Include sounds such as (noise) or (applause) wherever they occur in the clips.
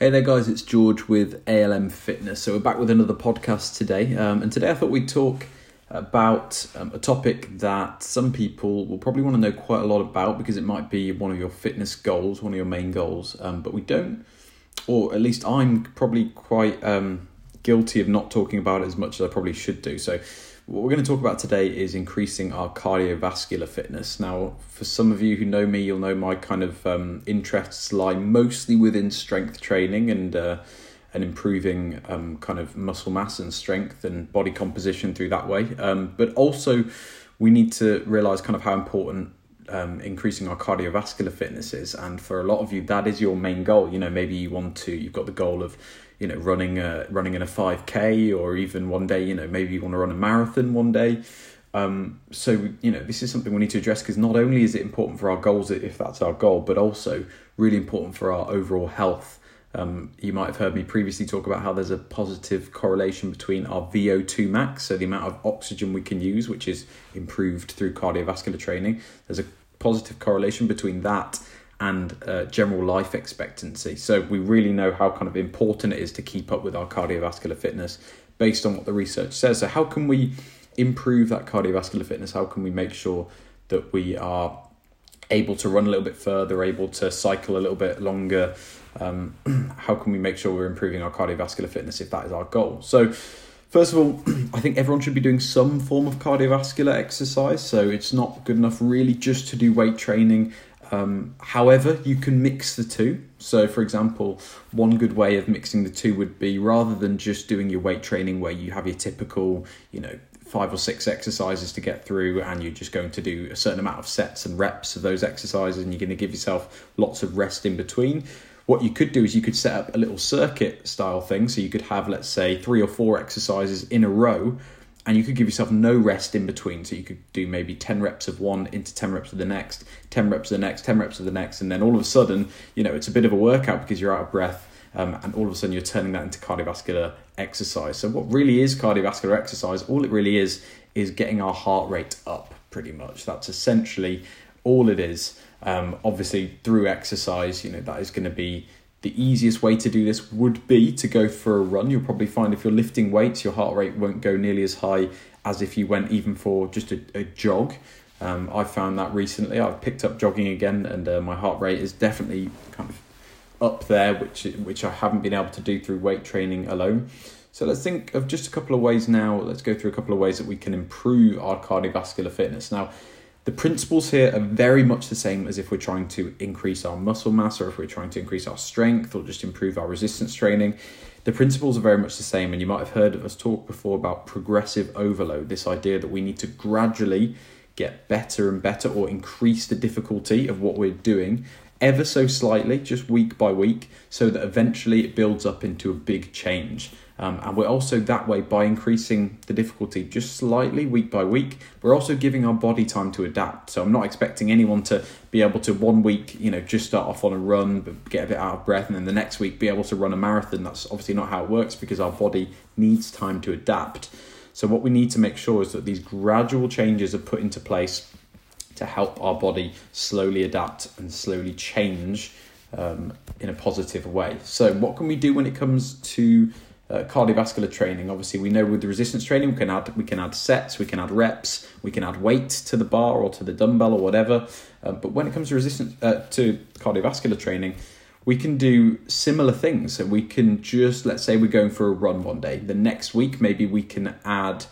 Hey there, guys, it's George with ALM Fitness. So, we're back with another podcast today. Um, and today I thought we'd talk about um, a topic that some people will probably want to know quite a lot about because it might be one of your fitness goals, one of your main goals, um, but we don't, or at least I'm probably quite um, guilty of not talking about it as much as I probably should do. So, what we're going to talk about today is increasing our cardiovascular fitness. Now, for some of you who know me, you'll know my kind of um, interests lie mostly within strength training and uh, and improving um, kind of muscle mass and strength and body composition through that way. Um, but also, we need to realize kind of how important um, increasing our cardiovascular fitnesses. And for a lot of you, that is your main goal. You know, maybe you want to, you've got the goal of you know running a running in a 5k or even one day you know maybe you want to run a marathon one day um, so you know this is something we need to address because not only is it important for our goals if that's our goal but also really important for our overall health um, you might have heard me previously talk about how there's a positive correlation between our VO2 max, so the amount of oxygen we can use, which is improved through cardiovascular training. There's a positive correlation between that and uh, general life expectancy. So we really know how kind of important it is to keep up with our cardiovascular fitness based on what the research says. So how can we improve that cardiovascular fitness? How can we make sure that we are able to run a little bit further, able to cycle a little bit longer? Um, (clears throat) how can we make sure we're improving our cardiovascular fitness if that is our goal? So First of all, (clears throat) I think everyone should be doing some form of cardiovascular exercise. So it's not good enough really just to do weight training um, however, you can mix the two. So, for example, one good way of mixing the two would be rather than just doing your weight training where you have your typical, you know, five or six exercises to get through and you're just going to do a certain amount of sets and reps of those exercises and you're going to give yourself lots of rest in between. What you could do is you could set up a little circuit style thing. So you could have, let's say, three or four exercises in a row and you could give yourself no rest in between. So you could do maybe 10 reps of one into 10 reps of the next, 10 reps of the next, 10 reps of the next. And then all of a sudden, you know, it's a bit of a workout because you're out of breath. Um, and all of a sudden, you're turning that into cardiovascular exercise. So, what really is cardiovascular exercise? All it really is is getting our heart rate up, pretty much. That's essentially all it is. Um, obviously, through exercise, you know, that is going to be the easiest way to do this would be to go for a run. You'll probably find if you're lifting weights, your heart rate won't go nearly as high as if you went even for just a, a jog. Um, I found that recently. I've picked up jogging again, and uh, my heart rate is definitely kind of up there, which which I haven't been able to do through weight training alone. So let's think of just a couple of ways now. Let's go through a couple of ways that we can improve our cardiovascular fitness. Now, the principles here are very much the same as if we're trying to increase our muscle mass or if we're trying to increase our strength or just improve our resistance training. The principles are very much the same, and you might have heard us talk before about progressive overload this idea that we need to gradually get better and better or increase the difficulty of what we're doing ever so slightly, just week by week, so that eventually it builds up into a big change. Um, and we're also that way by increasing the difficulty just slightly week by week. We're also giving our body time to adapt. So I'm not expecting anyone to be able to one week, you know, just start off on a run, but get a bit out of breath, and then the next week be able to run a marathon. That's obviously not how it works because our body needs time to adapt. So what we need to make sure is that these gradual changes are put into place to help our body slowly adapt and slowly change um, in a positive way. So what can we do when it comes to uh, cardiovascular training. Obviously, we know with the resistance training we can add we can add sets, we can add reps, we can add weight to the bar or to the dumbbell or whatever. Uh, but when it comes to resistance uh, to cardiovascular training, we can do similar things. So we can just let's say we're going for a run one day. The next week, maybe we can add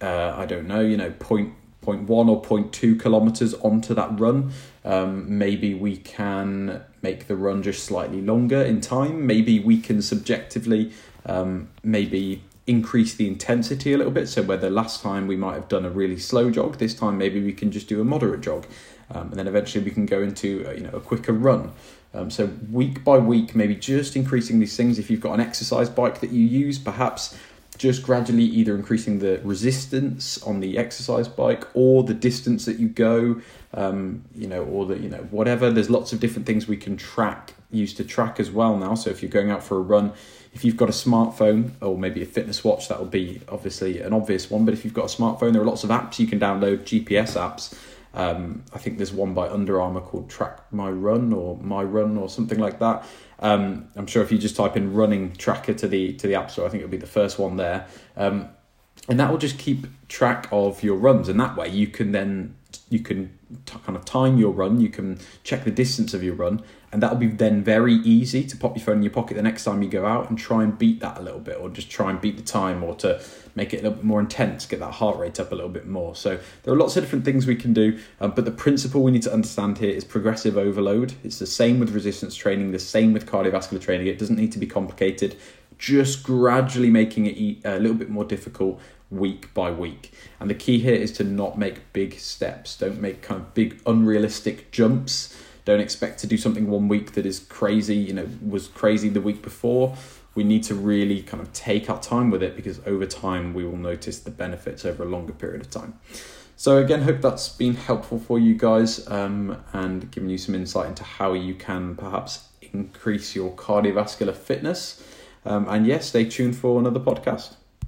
uh, I don't know, you know, point point one or point two kilometers onto that run. Um, maybe we can make the run just slightly longer in time. Maybe we can subjectively um, maybe increase the intensity a little bit. So, where the last time we might have done a really slow jog, this time maybe we can just do a moderate jog, um, and then eventually we can go into a, you know a quicker run. Um, so week by week, maybe just increasing these things. If you've got an exercise bike that you use, perhaps just gradually either increasing the resistance on the exercise bike or the distance that you go, um, you know, or the you know whatever. There's lots of different things we can track, use to track as well now. So if you're going out for a run, if you've got a smartphone or maybe a fitness watch, that will be obviously an obvious one. But if you've got a smartphone, there are lots of apps you can download, GPS apps, Um, I think there's one by Under Armour called Track My Run or My Run or something like that. Um, I'm sure if you just type in running tracker to the to the app store, I think it'll be the first one there. Um, and that will just keep track of your runs, and that way you can then you can t- kind of time your run. You can check the distance of your run, and that'll be then very easy to pop your phone in your pocket the next time you go out and try and beat that a little bit, or just try and beat the time, or to make it a little bit more intense, get that heart rate up a little bit more. So there are lots of different things we can do, um, but the principle we need to understand here is progressive overload. It's the same with resistance training, the same with cardiovascular training. It doesn't need to be complicated. Just gradually making it a little bit more difficult week by week. And the key here is to not make big steps. Don't make kind of big unrealistic jumps. Don't expect to do something one week that is crazy, you know, was crazy the week before. We need to really kind of take our time with it because over time we will notice the benefits over a longer period of time. So again, hope that's been helpful for you guys um, and given you some insight into how you can perhaps increase your cardiovascular fitness. Um, and yes, stay tuned for another podcast.